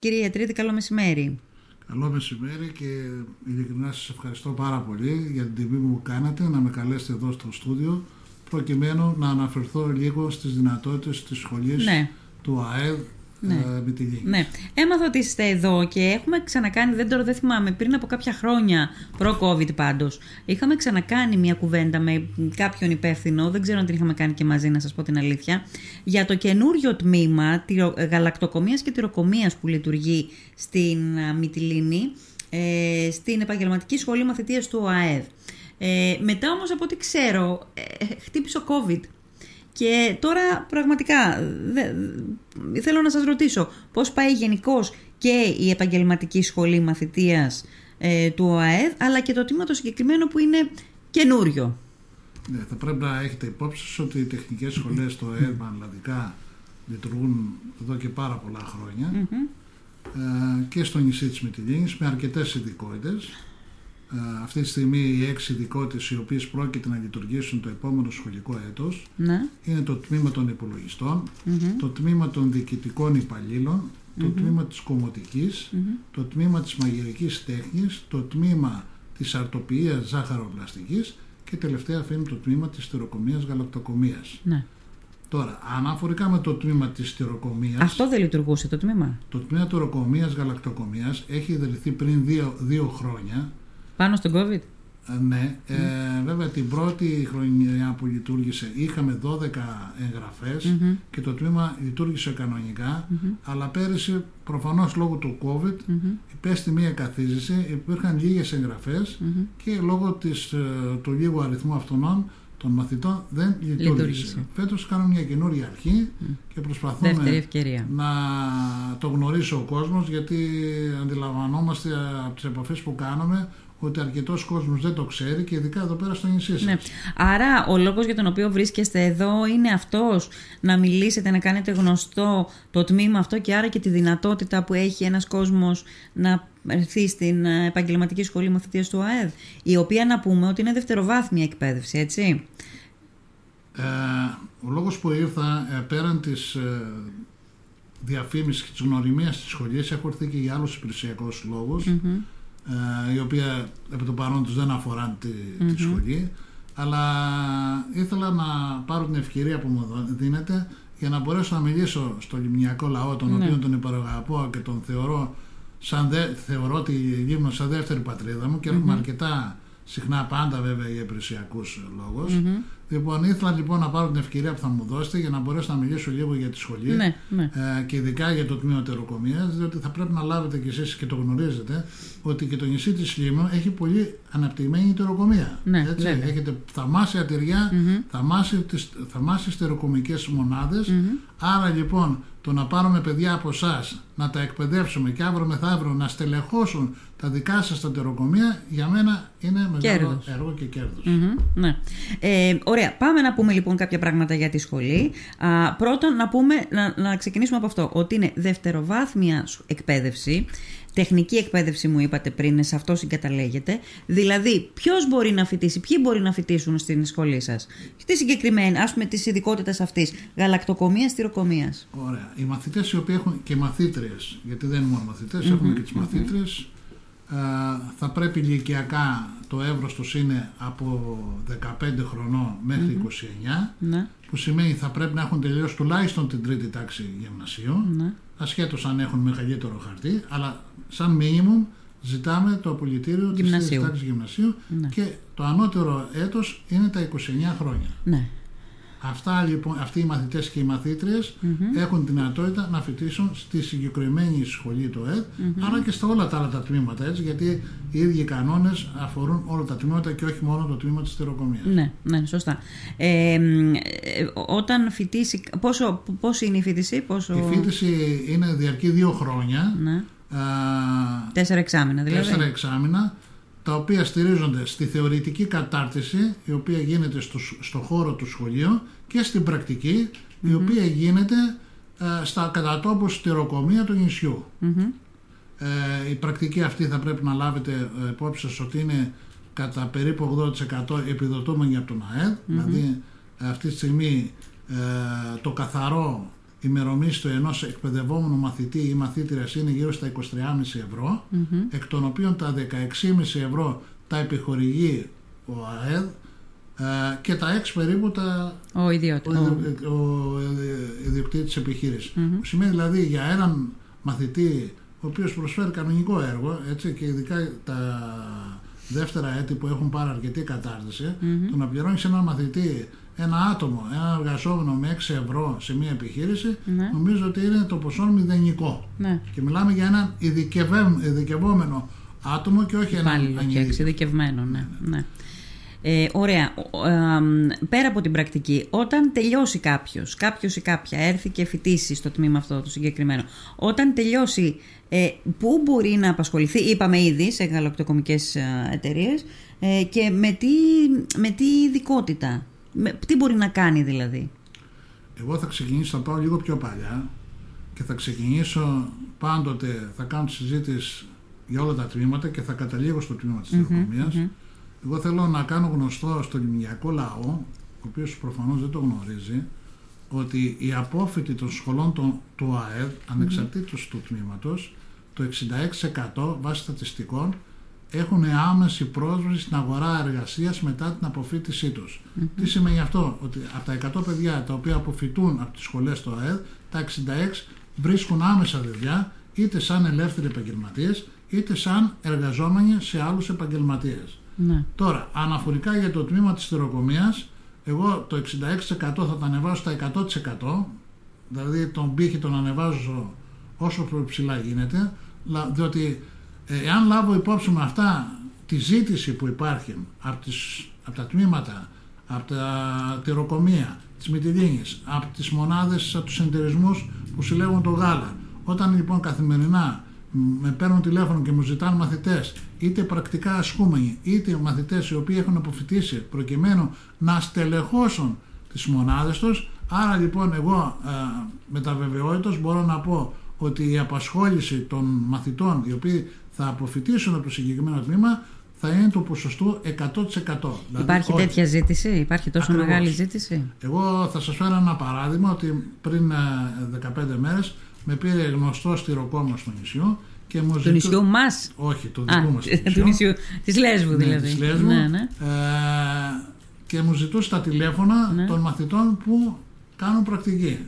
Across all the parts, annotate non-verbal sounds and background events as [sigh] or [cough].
Κύριε Ιατρίδη, καλό μεσημέρι. Καλό μεσημέρι και ειλικρινά σας ευχαριστώ πάρα πολύ για την τιμή που κάνατε να με καλέσετε εδώ στο στούντιο προκειμένου να αναφερθώ λίγο στις δυνατότητες της σχολής ναι. του ΑΕΔ ναι. Ε, ναι. Έμαθα ότι είστε εδώ και έχουμε ξανακάνει, δεν τώρα δεν θυμάμαι, πριν από κάποια χρόνια, προ-COVID πάντως, είχαμε ξανακάνει μια κουβέντα με κάποιον υπεύθυνο, δεν ξέρω αν την είχαμε κάνει και μαζί, να σας πω την αλήθεια, για το καινούριο τμήμα γαλακτοκομεία και τυροκομεία που λειτουργεί στην Μυτιλίνη, ε, στην επαγγελματική σχολή μαθητείας του ΟΑΕΔ. Ε, μετά όμως από ό,τι ξέρω, ε, χτύπησε ο COVID και τώρα πραγματικά δε, θέλω να σας ρωτήσω πώς πάει γενικώς και η επαγγελματική σχολή μαθητείας ε, του ΟΑΕΔ αλλά και το τμήμα το συγκεκριμένο που είναι καινούριο; Ναι, θα πρέπει να έχετε υπόψη ότι οι τεχνικές σχολές του ΟΑΕΔ πανελλαδικά λειτουργούν εδώ και πάρα πολλά ε, και στο νησί της Μητυλίνης με αρκετές ειδικότητες ε, αυτή τη στιγμή οι έξι ειδικότητε οι οποίες πρόκειται να λειτουργήσουν το επόμενο σχολικό έτος ναι. είναι το τμήμα των υπολογιστων το τμήμα των διοικητικών το τμήμα της κομμωτικης το τμήμα της μαγειρικής τέχνης, το τμήμα της αρτοποιίας ζάχαροπλαστικής και τελευταία αφήνει το τμήμα της στεροκομείας γαλακτοκομείας. Ναι. Τώρα, αναφορικά με το τμήμα της στεροκομείας... Αυτό δεν λειτουργούσε το τμήμα. Το τμήμα τυροκομείας γαλακτοκομείας έχει ιδρυθεί πριν δύο, δύο χρόνια πάνω στον COVID; Ε, ναι, ε, βέβαια την πρώτη χρονιά που λειτουργήσε είχαμε 12 εγγραφες και το τμήμα λειτουργήσε αλλά πέρυσι προφανώς λόγω του COVID mm-hmm. υπέστη μία καθίζηση, υπήρχαν λίγες εγγραφές και λόγω της, ε, του λίγου αριθμού αυτών των μαθητών δεν λειτουργήσε. Φέτος κάνουμε μια καινούρια αρχή και προσπαθούμε να το γνωρίσει ο κόσμος γιατί αντιλαμβανόμαστε από τις επαφές που κάνουμε ότι αρκετός κόσμος δεν το ξέρει και ειδικά εδώ πέρα στο νησί σας. Ναι. Άρα, ο λόγος για τον οποίο βρίσκεστε εδώ είναι αυτός να μιλήσετε, να κάνετε γνωστό το τμήμα αυτό και άρα και τη δυνατότητα που έχει ένας κόσμος να έρθει στην ε, επαγγελματική σχολή μαθητείας του ΑΕΔ, η οποία να πούμε ότι είναι δευτεροβάθμια εκπαίδευση, έτσι. Ε, ο λόγος που ήρθα ε, πέραν της ε, διαφήμισης και της γνωριμίας της σχολής έχω έρθει και για άλλους υπηρεσιακούς ε, η οποία επί το παρόν τους δεν αφορά τη, τη σχολή αλλά ήθελα να πάρω την ευκαιρία που μου δίνεται για να μπορέσω να μιλήσω στο λιμνιακό λαό τον ναι. οποίο τον υπεραγαπώ και τον θεωρώ σαν δε, θεωρώ τη Λίμνο σαν δεύτερη πατρίδα μου και έχουμε αρκετά συχνά πάντα βέβαια για υπηρεσιακούς λόγους. Mm-hmm. Λοιπόν, ήθελα λοιπόν να πάρω την ευκαιρία που θα μου δώσετε για να μπορέσω να μιλήσω λίγο για τη σχολή ναι, ναι. Ε, και ειδικά για το τμήμα τεροκομεία, διότι θα πρέπει να λάβετε κι εσείς και το γνωρίζετε ότι και το νησί της Λίμνου έχει πολύ αναπτυγμένη τεροκομεία. Ναι, έτσι, έχετε θαμάσια τυριά, mm-hmm. θαμάσιε τεροκομικές μονάδες. Άρα λοιπόν το να πάρουμε παιδιά από εσάς, να τα εκπαιδεύσουμε και αύριο μεθαύριο να στελεχώσουν τα δικά σας τα τεροκομεία, για μένα είναι μεγάλο έργο και κερδο ναι. ε, ωραία. Πάμε να πούμε λοιπόν κάποια πράγματα για τη σχολή. Α, πρώτον, να, πούμε, να, να ξεκινήσουμε από αυτό, ότι είναι δευτεροβάθμια εκπαίδευση. Τεχνική εκπαίδευση μου είπατε πριν, σε αυτό συγκαταλέγεται. Δηλαδή, ποιος μπορεί να φοιτήσει, ποιοι μπορεί να φοιτήσουν στην σχολή σας; Τι συγκεκριμένη, ας πούμε, της ειδικότητας αυτής, γαλακτοκομεία, στυροκομεία. Ωραία. Οι μαθητές οι οποίοι έχουν και μαθήτριες, γιατί δεν είναι μόνο μαθητές, έχουμε και τις μαθήτριες. Θα πρέπει ηλικιακά το εύρος τους είναι από 15 χρονών μέχρι 29 ναι. που σημαίνει θα πρέπει να έχουν τελειώσει τουλάχιστον την τρίτη τάξη γυμνασίου ναι. ασχέτως αν έχουν μεγαλύτερο χαρτί αλλά σαν μήνυμο ζητάμε το απολυτήριο της τρίτης τάξης γυμνασίου ναι. και το ανώτερο έτος είναι τα 29 χρόνια. Ναι. Αυτά, λοιπόν, αυτοί οι μαθητές και οι μαθήτριες έχουν την δυνατότητα να φοιτήσουν στη συγκεκριμένη σχολή του ΕΔ mm αλλά και στα όλα τα άλλα τα τμήματα έτσι, γιατί οι ίδιοι κανόνες αφορούν όλα τα τμήματα και όχι μόνο το τμήμα της θεροκομείας. Ναι, ναι, σωστά. Ε, όταν φοιτήσει, πόσο, πόσο είναι η φοιτηση, πόσο... Η φοιτηση είναι διαρκεί δύο χρόνια. Ναι. τέσσερα εξάμηνα δηλαδή. Τέσσερα εξάμηνα τα οποία στηρίζονται στη θεωρητική κατάρτιση η οποία γίνεται στο, στο χώρο του σχολείου και στην πρακτική η οποία γίνεται ε, στα κατατόπου στηροκομεία του νησιού. Ε, η πρακτική αυτή θα πρέπει να λάβετε ε, υπόψη σας ότι είναι κατά περίπου 80% επιδοτούμενη από τον ΑΕΔ, δηλαδή αυτή τη στιγμή το καθαρό ημερομίσθιο ενός εκπαιδευόμενου μαθητή ή μαθήτριας είναι γύρω στα 23,5 ευρώ, εκ των οποίων τα 16,5 ευρώ τα επιχορηγεί ο ΑΕΔ ε, και τα 6 περίπου τα, Ο ιδιώτης. ο, ο, ο ιδιοκτήτης της επιχείρησης. Που σημαίνει δηλαδή για έναν μαθητή ο οποίος προσφέρει κανονικό έργο έτσι, και ειδικά τα δεύτερα έτη που έχουν πάρει αρκετή κατάρτιση, το να πληρώνεις έναν μαθητή ένα άτομο, ένα εργαζόμενο με 6 ευρώ σε μια επιχείρηση, Ναι. νομίζω ότι είναι το ποσό μηδενικό. Ναι. Και μιλάμε για έναν ειδικευέ- ειδικευόμενο άτομο και όχι έναν Υπάλληλο και ανηλίκο. εξειδικευμένο, ναι. ναι. Ε, ωραία. Ο- ε, αμ, πέρα από την πρακτική, όταν τελειώσει κάποιος, κάποιος ή κάποια έρθει και φοιτήσει στο τμήμα αυτό το συγκεκριμένο, όταν τελειώσει, ε, πού μπορεί να απασχοληθεί, είπαμε ήδη σε γαλακτοκομικές εταιρείες, ε, και με τι, με τι ειδικότητα, με, τι μπορεί να κάνει δηλαδή; Εγώ θα ξεκινήσω, θα πάω λίγο πιο παλιά και θα ξεκινήσω πάντοτε, θα κάνω τη συζήτηση για όλα τα τμήματα και θα καταλήγω στο τμήμα της τηλεκομίας. Εγώ θέλω να κάνω γνωστό στο λιμιακό λαό, ο οποίος προφανώς δεν το γνωρίζει, ότι οι απόφοιτοι των σχολών των, του ΑΕΔ, ανεξαρτήτως του τμήματος, το 66% βάσει στατιστικών έχουν άμεση πρόσβαση στην αγορά εργασίας μετά την αποφύτισή τους. Τι σημαίνει αυτό, ότι από τα 100 παιδιά τα οποία αποφυτούν από τις σχολές του ΑΕΔ, τα 66 βρίσκουν άμεσα δουλειά είτε σαν ελεύθεροι επαγγελματίες είτε σαν εργαζόμενοι σε άλλους επαγγελματίες. Ναι. Τώρα, αναφορικά για το τμήμα της θεροκομείας, εγώ το 66% θα τα ανεβάσω στα 100%, δηλαδή τον πύχη τον ανεβάζω όσο πιο ψηλά γίνεται, λα- διότι ε, εάν λάβω υπόψη με αυτά τη ζήτηση που υπάρχει από, τις, από τα τμήματα, από τα τυροκομεία, της Μυτιλίνης, από τις μονάδες, από τους συνεταιρισμούς που συλλέγουν το γάλα. Όταν λοιπόν καθημερινά με παίρνουν τηλέφωνο και μου ζητάνε μαθητές, είτε πρακτικά ασκούμενοι, είτε μαθητές οι οποίοι έχουν αποφυτίσει προκειμένου να στελεχώσουν τις μονάδες τους, άρα λοιπόν εγώ ε, με τα βεβαιότητος μπορώ να πω ότι η απασχόληση των μαθητών οι οποίοι θα αποφυτίσουν από το συγκεκριμένο τμήμα θα είναι το ποσοστό 100%. Δηλαδή, Υπάρχει όχι. τέτοια ζήτηση, υπάρχει τόσο Ακριβώς. μεγάλη ζήτηση; Εγώ θα σας φέρω ένα παράδειγμα ότι πριν ε, 15 μέρες με πήρε γνωστό στυροκόμμα στο νησιό και μου Του ζητού- νησιού μας; Όχι, [laughs] του Α, δικού μας το του νησιού, της Λέσβου Ναι, δηλαδή. της Λέσβου. Ναι, ναι. Ε, και μου ζητούσε τα τηλέφωνα Ναι. των μαθητών που κάνουν πρακτική.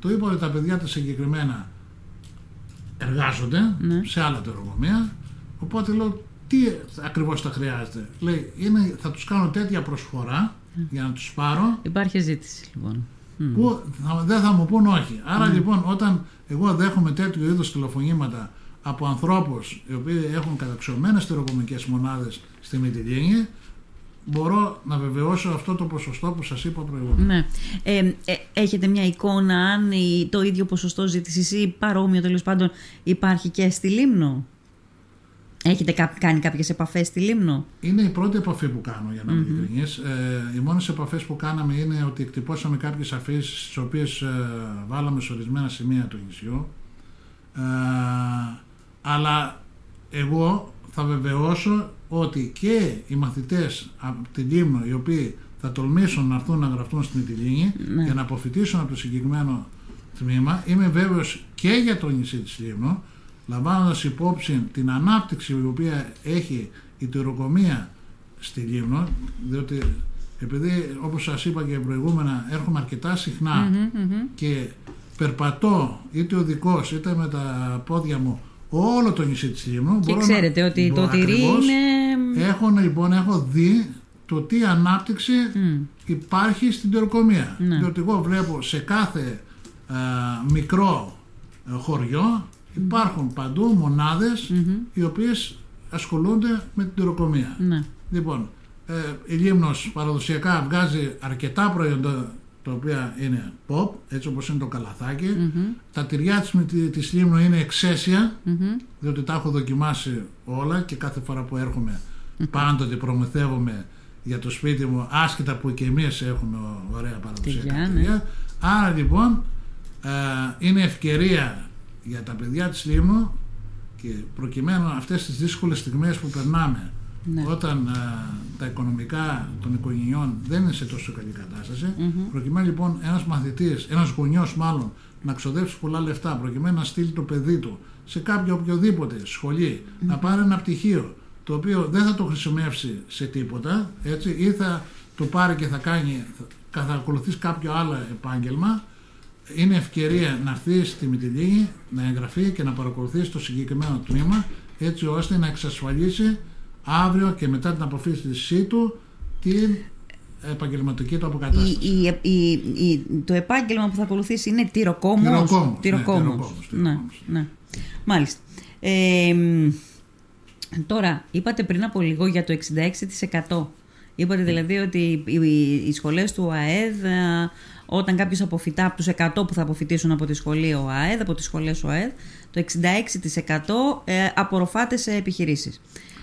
Του είπα ότι τα παιδιά τα συγκεκριμένα εργάζονται Ναι. σε άλλα τερογομεία, οπότε λέω τι ακριβώς θα χρειάζεται. Λέει, είναι, θα τους κάνω τέτοια προσφορά Ναι. για να τους πάρω Υπάρχει ζήτηση λοιπόν. Μμ. που θα, δεν θα μου πούν όχι. Άρα λοιπόν όταν εγώ δέχομαι τέτοιου είδους τηλεφωνήματα από ανθρώπους οι οποίοι έχουν καταξιωμένες τεροκομικές μονάδες στη Μυτιλίνη μπορώ να βεβαιώσω αυτό το ποσοστό που σας είπα προηγούμενα. Ναι. Ε, ε, έχετε μια εικόνα αν η- το ίδιο ποσοστό ζήτησης ή παρόμοιο τέλος πάντων υπάρχει και στη Λίμνο; Έχετε κα- κάνει κάποιες επαφές στη Λίμνο; Είναι η πρώτη επαφή που κάνω για να είμαι ειλικρινής. Ε, οι μόνες επαφές που κάναμε είναι ότι εκτυπώσαμε κάποιες αφήσεις τις οποίες ε, βάλαμε σε ορισμένα σημεία του νησιού. Ε, αλλά εγώ θα βεβαιώσω ότι και οι μαθητές από την Λίμνο οι οποίοι θα τολμήσουν να έρθουν να γραφτούν στην Μυτιλίνη Ναι. για να αποφυτίσουν από το συγκεκριμένο τμήμα είμαι βέβαιος και για το νησί της Λίμνου λαμβάνοντας υπόψη την ανάπτυξη η οποία έχει η τυροκομεία στη Λίμνο διότι επειδή όπως σας είπα και προηγούμενα έρχομαι αρκετά συχνά Μμμ, μμμ. και περπατώ είτε οδικός είτε με τα πόδια μου όλο το νησί της Λίμνου Και μπορώ να- ξέρετε ότι το μπορώ τυρί ακριβώς. είναι. Έχω λοιπόν έχω δει το τι ανάπτυξη Μμ. υπάρχει στην τεροκομεία. Ναι. Διότι εγώ βλέπω σε κάθε α, μικρό ε, χωριό υπάρχουν παντού μονάδες Μμμ. οι οποίες ασχολούνται με την τεροκομεία. Ναι. Λοιπόν, ε, η Λίμνος παραδοσιακά βγάζει αρκετά προϊόντα τα οποία είναι pop, έτσι όπως είναι το καλαθάκι. Μμμ. Τα τυριά της, με τη- της Λίμνου είναι εξαίσια, Μμμ. διότι τα έχω δοκιμάσει όλα και κάθε φορά που έρχομαι πάντοτε προμηθεύομαι για το σπίτι μου, άσχετα που και εμείς έχουμε ωραία παραδοσιακά Τυριά, ναι. τυριά. Άρα λοιπόν ε, είναι ευκαιρία για τα παιδιά της Λίμνου και προκειμένου αυτές τις δύσκολες στιγμές που περνάμε Ναι. όταν ε, τα οικονομικά των οικογενειών δεν είναι σε τόσο καλή κατάσταση Μμμ. προκειμένου λοιπόν ένας μαθητής, ένας γονιός μάλλον να ξοδέψει πολλά λεφτά προκειμένου να στείλει το παιδί του σε κάποιο οποιοδήποτε σχολή, να πάρει ένα πτυχίο το οποίο δεν θα το χρησιμεύσει σε τίποτα, έτσι, ή θα το πάρει και θα κάνει, θα, θα ακολουθήσει κάποιο άλλο επάγγελμα, είναι ευκαιρία να έρθεις στη Μητυλίνη, να εγγραφεί και να παρακολουθήσει το συγκεκριμένο τμήμα, έτσι ώστε να εξασφαλίσει αύριο και μετά την αποφύτισή του την επαγγελματική του αποκατάσταση. Η, η, η, το επάγγελμα που θα ακολουθήσει είναι τυροκόμος. Τυροκόμος, ναι, Τυροκόμος. τυροκόμος, Ναι, τυροκόμος. ναι. Μάλιστα. Ε, μ, τώρα, είπατε πριν από λίγο για το 66%. Είπατε δηλαδή ότι οι, οι, οι σχολές του ΑΕΔ, α, όταν κάποιος αποφυτά από τους 100 που θα αποφυτίσουν από τη σχολή ο ΑΕΔ, από τις σχολές του ΑΕΔ, το 66% ε, απορροφάται σε επιχειρήσεις.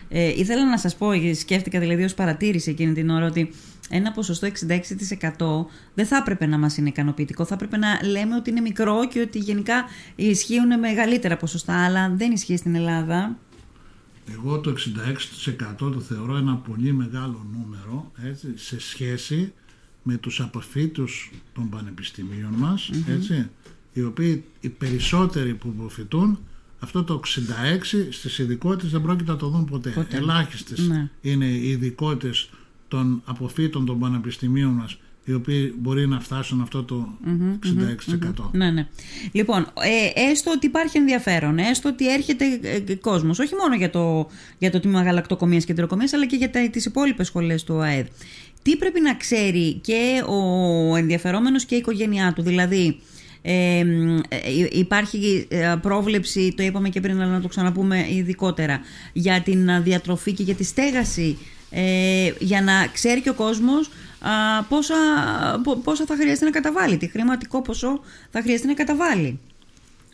Ε, ήθελα να σας πω, σκέφτηκα δηλαδή ως παρατήρηση εκείνη την ώρα ότι ένα ποσοστό 66% δεν θα έπρεπε να μας είναι ικανοποιητικό. Θα έπρεπε να λέμε ότι είναι μικρό και ότι γενικά ισχύουν μεγαλύτερα ποσοστά, αλλά δεν ισχύει στην Ελλάδα. Εγώ το 66% το θεωρώ ένα πολύ μεγάλο νούμερο έτσι, σε σχέση με τους αποφύτους των πανεπιστημίων μας, έτσι, οι οποίοι οι περισσότεροι που αποφυτούν αυτό το 66 στις ειδικότητες δεν πρόκειται να το δουν ποτέ. Ποτέ. Ελάχιστες Ναι. είναι οι ειδικότητες των αποφύτων των πανεπιστημίων μας οι οποίοι μπορεί να φτάσουν αυτό το 66%. Ναι, ναι. Λοιπόν, ε, έστω ότι υπάρχει ενδιαφέρον, έστω ότι έρχεται ε, ε, κόσμος, όχι μόνο για το, για το τμήμα γαλακτοκομείας και εντεροκομείας, αλλά και για τα, τις υπόλοιπες σχολές του ΑΕΔ. Τι πρέπει να ξέρει και ο ενδιαφερόμενος και η οικογένειά του, δηλαδή... Ε, μ, ε, υπάρχει ε, πρόβλεψη, το είπαμε και πριν αλλά να το ξαναπούμε ειδικότερα για την α, διατροφή και για τη στέγαση ε, για να ξέρει και ο κόσμος α, πόσα, πο- πόσα θα χρειαστεί να καταβάλει, τι χρηματικό ποσό θα χρειαστεί να καταβάλει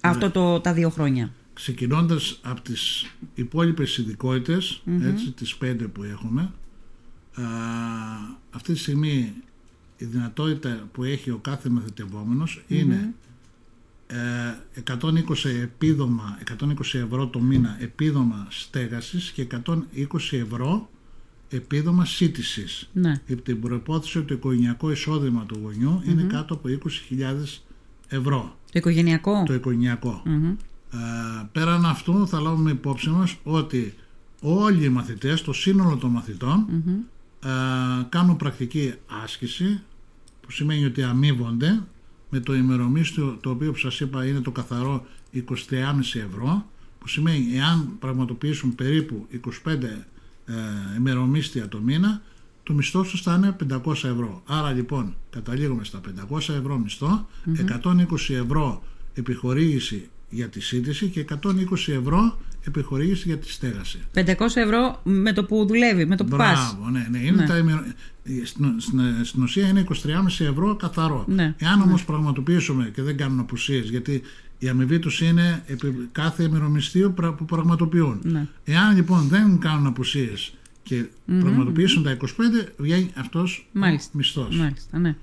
αυτό το, τα δύο χρόνια. ξεκινώντας από τις υπόλοιπες ειδικότητες, έτσι, τις πέντε που έχουμε, α, αυτή τη στιγμή η δυνατότητα που έχει ο κάθε μαθητευόμενος είναι ε, 120 επίδομα, 120 ευρώ το μήνα επίδομα στέγασης και 120 ευρώ επίδομα σύντησης. Ναι. Υπό την προπόθεση ότι το οικογενειακό εισόδημα του γονιού είναι κάτω από 20.000 ευρώ. Το οικογενειακό; Το οικογενειακό. Μμμ. Ε, πέραν αυτού θα λάβουμε υπόψη μας ότι όλοι οι μαθητές, το σύνολο των μαθητων ε, κάνουν πρακτική άσκηση που σημαίνει ότι αμείβονται με το ημερομίσθιο το οποίο που σας είπα είναι το καθαρό 23,5 ευρώ που σημαίνει εάν πραγματοποιήσουν περίπου 25 ε, ημερομίσθια το μήνα το μισθό τους θα είναι 500 ευρώ. Άρα λοιπόν καταλήγουμε στα 500 ευρώ μισθό, 120 ευρώ επιχορήγηση για τη σύντηση και 120 ευρώ επιχορήγηση για τη στέγαση. 500 ευρώ με το που δουλεύει, με το που πας. Μπράβο, ναι, ναι. Είναι Ναι. Τα ημερο... στην, στην, στην ουσία είναι 23,5 ευρώ καθαρό. Ναι, Εάν όμως πραγματοποιήσουμε και δεν κάνουν απουσίες, γιατί η αμοιβή τους είναι επί κάθε ημερομισθίου πρα- που πραγματοποιούν. Ναι. Εάν λοιπόν δεν κάνουν απουσίες και πραγματοποιήσουν τα 25, βγαίνει αυτός Μάλιστα. ο μισθός. Μάλιστα, ναι.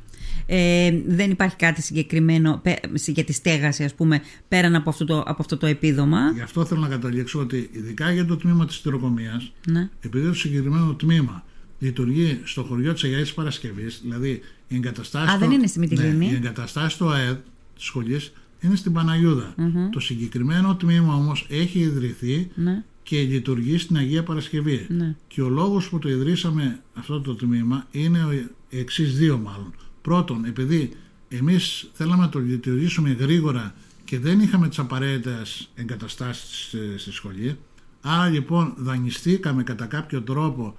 Ε, δεν υπάρχει κάτι συγκεκριμένο πε- για τη στέγαση, ας πούμε, πέραν από αυτό το, από αυτό το επίδομα. Γι' αυτό θέλω να καταλήξω ότι ειδικά για το τμήμα της τυροκομείας, Ναι. επειδή το συγκεκριμένο τμήμα λειτουργεί στο χωριό της Αγίας Παρασκευής, δηλαδή η εγκαταστάση Α, δεν είναι στη Μυτιλίνη. Ναι, η εγκαταστάση του ΑΕΔ της σχολής είναι στην παναγιουδα Το συγκεκριμένο τμήμα όμως έχει ιδρυθεί Ναι. και λειτουργεί στην Αγία Παρασκευή. Ναι. Και ο λόγος που το ιδρύσαμε αυτό το τμήμα είναι ο εξής δύο μάλλον. Πρώτον, επειδή εμείς θέλαμε να το λειτουργήσουμε γρήγορα και δεν είχαμε τις απαραίτητες εγκαταστάσεις στη- στη σχολή. Άρα λοιπόν δανειστήκαμε κατά κάποιο τρόπο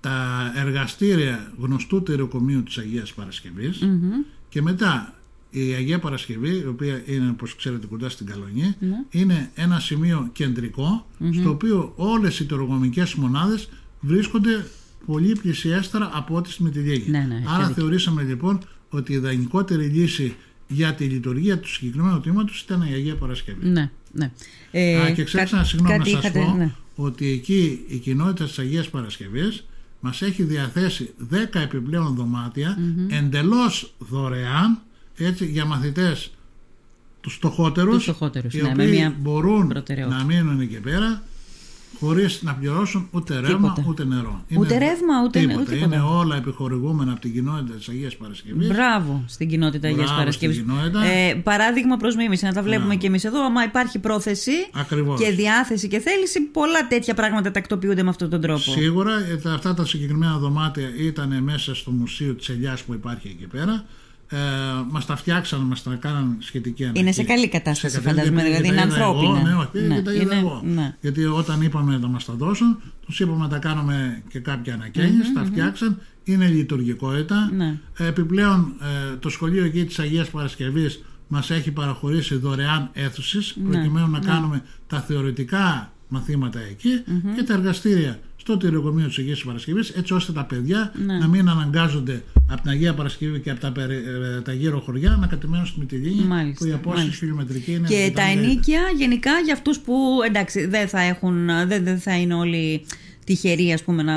τα εργαστήρια γνωστού τεροκομείου της Αγίας Παρασκευής και μετά η Αγία Παρασκευή, η οποία είναι όπως ξέρετε κοντά στην Καλονή, είναι ένα σημείο κεντρικό, στο οποίο όλες οι τεροκομικές μονάδες βρίσκονται πολύ πλησιέστερα από ό,τι στη Μητυλίγη. Ναι, ναι, Άρα και θεωρήσαμε λοιπόν ότι η ιδανικότερη λύση για τη λειτουργία του συγκεκριμένου τμήματος ήταν η Αγία Παρασκευή. Ναι, ναι. Ε, Α, και ξέχασα κά- συγγνώμη να κάτι σας είχατε- πω ναι. ότι εκεί η κοινότητα της Αγίας Παρασκευής μας έχει διαθέσει 10 επιπλέον δωμάτια εντελώς δωρεάν έτσι, για μαθητές τους φτωχότερους Τους φτωχότερους, οι ναι, με οποίοι μια μπορούν προτεραιότητα. να μείνουν εκεί πέρα χωρίς να πληρώσουν ούτε ρεύμα Τίποτα. ούτε νερό. Ούτε ρεύμα, ούτε νε- τίποτα. ούτε τίποτα. Είναι όλα επιχορηγούμενα από την κοινότητα της Αγίας Παρασκευής. Μπράβο στην κοινότητα Αγίας Μπράβο Παρασκευής. στην κοινότητα. Ε, παράδειγμα προς μίμηση, να τα βλέπουμε και εμείς εδώ. Άμα υπάρχει πρόθεση Ακριβώς. και διάθεση και θέληση, πολλά τέτοια πράγματα τακτοποιούνται με αυτόν τον τρόπο. Σίγουρα ε, τα- αυτά τα συγκεκριμένα δωμάτια ήταν μέσα στο Μουσείο της Ελιάς που υπάρχει εκεί πέρα. Ε, μας τα φτιάξαν, μας τα κάναν σχετική ανακοίνωση. Είναι σε καλή κατάσταση, Σε καλή- φαντάζομαι, γιατί δηλαδή τα είναι είδα ανθρώπινα. Εγώ, ναι, όχι, Ναι, γιατί τα είδα είναι- εγώ. ναι. Γιατί όταν είπαμε να μας τα δώσουν, τους είπαμε να τα κάνουμε και κάποια ανακαίνιση, τα φτιάξαν, είναι λειτουργικότητα. Ναι. Επιπλέον ε, το σχολείο εκεί της Αγίας Παρασκευής μας έχει παραχωρήσει δωρεάν αίθουσες Ναι, προκειμένου να κάνουμε τα θεωρητικά μαθήματα εκεί και τα εργαστήρια στο τυροκομείο της Αγίας Παρασκευής έτσι ώστε τα παιδιά Ναι. να μην αναγκάζονται από την Αγία Παρασκευή και από τα, περι- ε, τα γύρω χωριά να κατημένουν στη Μυτιλίνη Μάλιστα, που η απόσταση μάλιστα. χιλιομετρική είναι Και αρκετά τα μεγαλύτερη. ενίκια γενικά για αυτούς που εντάξει δεν θα έχουν, δεν, δεν θα είναι όλοι τυχεροί ας πούμε να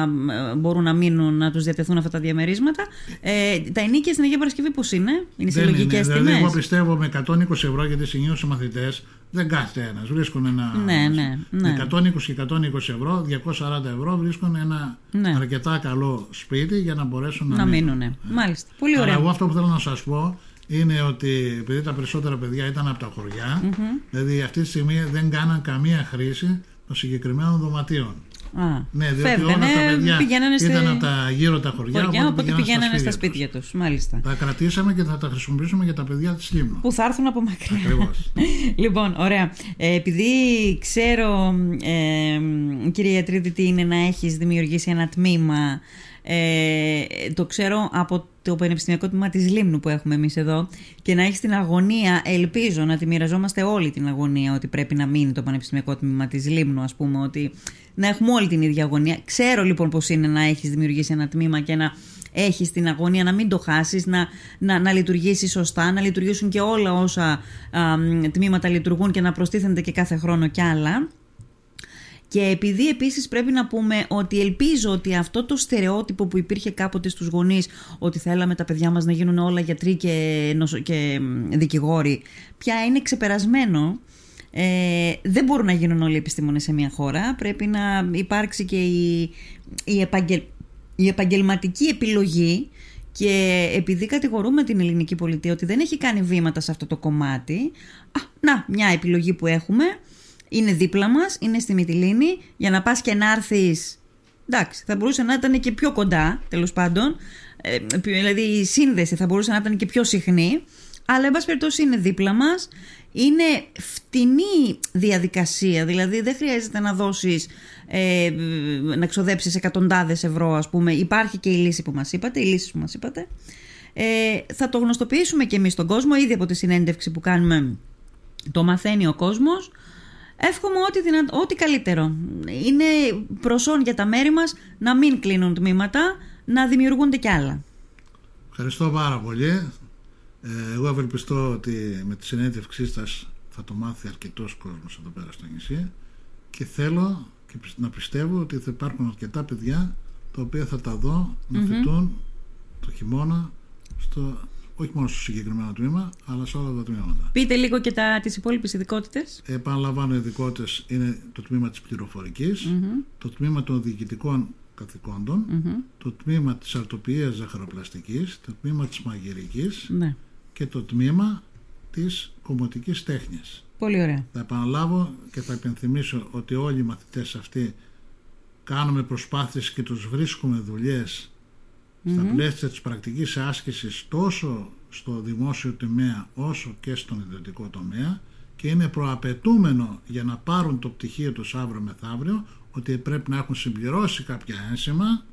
ε, μπορούν να μείνουν να τους διατεθούν αυτά τα διαμερίσματα. Ε, τα ενίκια στην Αγία Παρασκευή πώς είναι, είναι σε Δεν λογικές είναι. Δηλαδή, εγώ τιμές. πιστεύω με 120 ευρώ γιατί συνήθως οι μαθητές δεν κάθεται ένας. Βρίσκουν ένα. Ναι, ναι, ναι. Με 120 και 120 ευρώ, 240 ευρώ βρίσκουν ένα Ναι. αρκετά καλό σπίτι για να μπορέσουν να, Να μείνουν. Μάλιστα. Πολύ Αλλά ωραία. εγώ αυτό που θέλω να σας πω είναι ότι επειδή τα περισσότερα παιδιά ήταν από τα χωρια δηλαδή αυτή τη στιγμή δεν κάναν καμία χρήση των συγκεκριμένων δωματίων. Α, Ναι, διότι φεύγανε, όλα τα παιδιά πηγαίνανε στη- ήταν από τα γύρω τα χωριά, χωριά, οπότε πηγαίνανε στα τους. σπίτια τους. Μάλιστα. Τα κρατήσαμε και θα τα χρησιμοποιήσουμε για τα παιδιά της Λίμνου. Που θα έρθουν από μακριά. Ακριβώς. [laughs] λοιπόν, ωραία. Ε, επειδή ξέρω, ε, κύριε Ιατρίδη, τι είναι να έχεις δημιουργήσει ένα τμήμα, ε, το ξέρω από το Πανεπιστημιακό Τμήμα της Λίμνου που έχουμε εμείς εδώ και να έχεις την αγωνία, ελπίζω να τη μοιραζόμαστε όλη την αγωνία ότι πρέπει να μείνει το Πανεπιστημιακό Τμήμα της Λίμνου, ας πούμε, ότι να έχουμε όλη την ίδια αγωνία. Ξέρω λοιπόν πώς είναι να έχεις δημιουργήσει ένα τμήμα και να έχεις την αγωνία να μην το χάσεις, να, να, να λειτουργήσεις σωστά, να λειτουργήσουν και όλα όσα α, μ, τμήματα λειτουργούν και να προστίθενται και κάθε χρόνο κι άλλα. Και επειδή επίσης πρέπει να πούμε ότι ελπίζω ότι αυτό το στερεότυπο που υπήρχε κάποτε στους γονείς ότι θέλαμε τα παιδιά μας να γίνουν όλα γιατροί και, νοσο... και μ, δικηγόροι πια είναι ξεπερασμένο. Ε, δεν μπορούν να γίνουν όλοι οι επιστήμονες σε μια χώρα. Πρέπει να υπάρξει και η, η, επαγγελ... η επαγγελματική επιλογή και επειδή κατηγορούμε την ελληνική πολιτεία ότι δεν έχει κάνει βήματα σε αυτό το κομμάτι, α, να, μια επιλογή που έχουμε, είναι δίπλα μας, είναι στη Μυτιλίνη, για να πας και να έρθεις, εντάξει, θα μπορούσε να ήταν και πιο κοντά, τέλος πάντων, ε, δηλαδή η σύνδεση θα μπορούσε να ήταν και πιο συχνή, αλλά εν πάση περιπτώσει είναι δίπλα μας, είναι φτηνή διαδικασία, δηλαδή δεν χρειάζεται να δώσεις, ε, να ξοδέψεις εκατοντάδες ευρώ ας πούμε, υπάρχει και η λύση που μας είπατε, οι λύσεις που μας είπατε. Ε, θα το γνωστοποιήσουμε και εμείς στον κόσμο, ήδη από τη συνέντευξη που κάνουμε το μαθαίνει ο κόσμος. Εύχομαι ό,τι, δυνα... ό,τι καλύτερο. Είναι προσόν για τα μέρη μας να μην κλείνουν τμήματα, να δημιουργούνται κι άλλα. Ευχαριστώ πάρα πολύ. Ε, εγώ ευελπιστώ ότι με τη συνέντευξή σας θα το μάθει αρκετός κόσμος εδώ πέρα στο νησί και θέλω και πι- να πιστεύω ότι θα υπάρχουν αρκετά παιδιά τα οποία θα τα δω να φοιτούν το χειμώνα στο, όχι μόνο στο συγκεκριμένο τμήμα αλλά σε όλα τα τμήματα. Πείτε λίγο και τα, τις υπόλοιπες ειδικότητες. Επαναλαμβάνω, οι ειδικότητες είναι το τμήμα της πληροφορικης το τμήμα των διοικητικών καθηκόντων, το τμήμα της αρτοποιίας ζαχαροπλαστικής, το τμήμα της μαγειρικής Ναι, και το τμήμα της κομμωτικής τέχνης. πολύ ωραία. Θα επαναλάβω και θα υπενθυμίσω ότι όλοι οι μαθητές αυτοί κάνουμε προσπάθειες και τους βρίσκουμε δουλειές στα πλαίσια της πρακτικής άσκησης τόσο στο δημόσιο τομέα όσο και στον ιδιωτικό τομέα και είναι προαπαιτούμενο για να πάρουν το πτυχίο τους αύριο μεθαύριο ότι πρέπει να έχουν συμπληρώσει κάποια ένσημα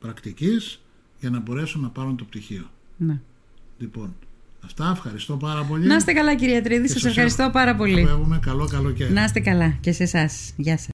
πρακτικής για να μπορέσουν να πάρουν το πτυχίο. Ναι. Λοιπόν, αυτά ευχαριστώ πάρα πολύ. Να είστε καλά κυρία Τρίδη, Και σας σας ευχαριστώ πάρα πολύ. Έχουμε καλό καλοκαίρι. Να είστε καλά και σε εσάς. Γεια σας.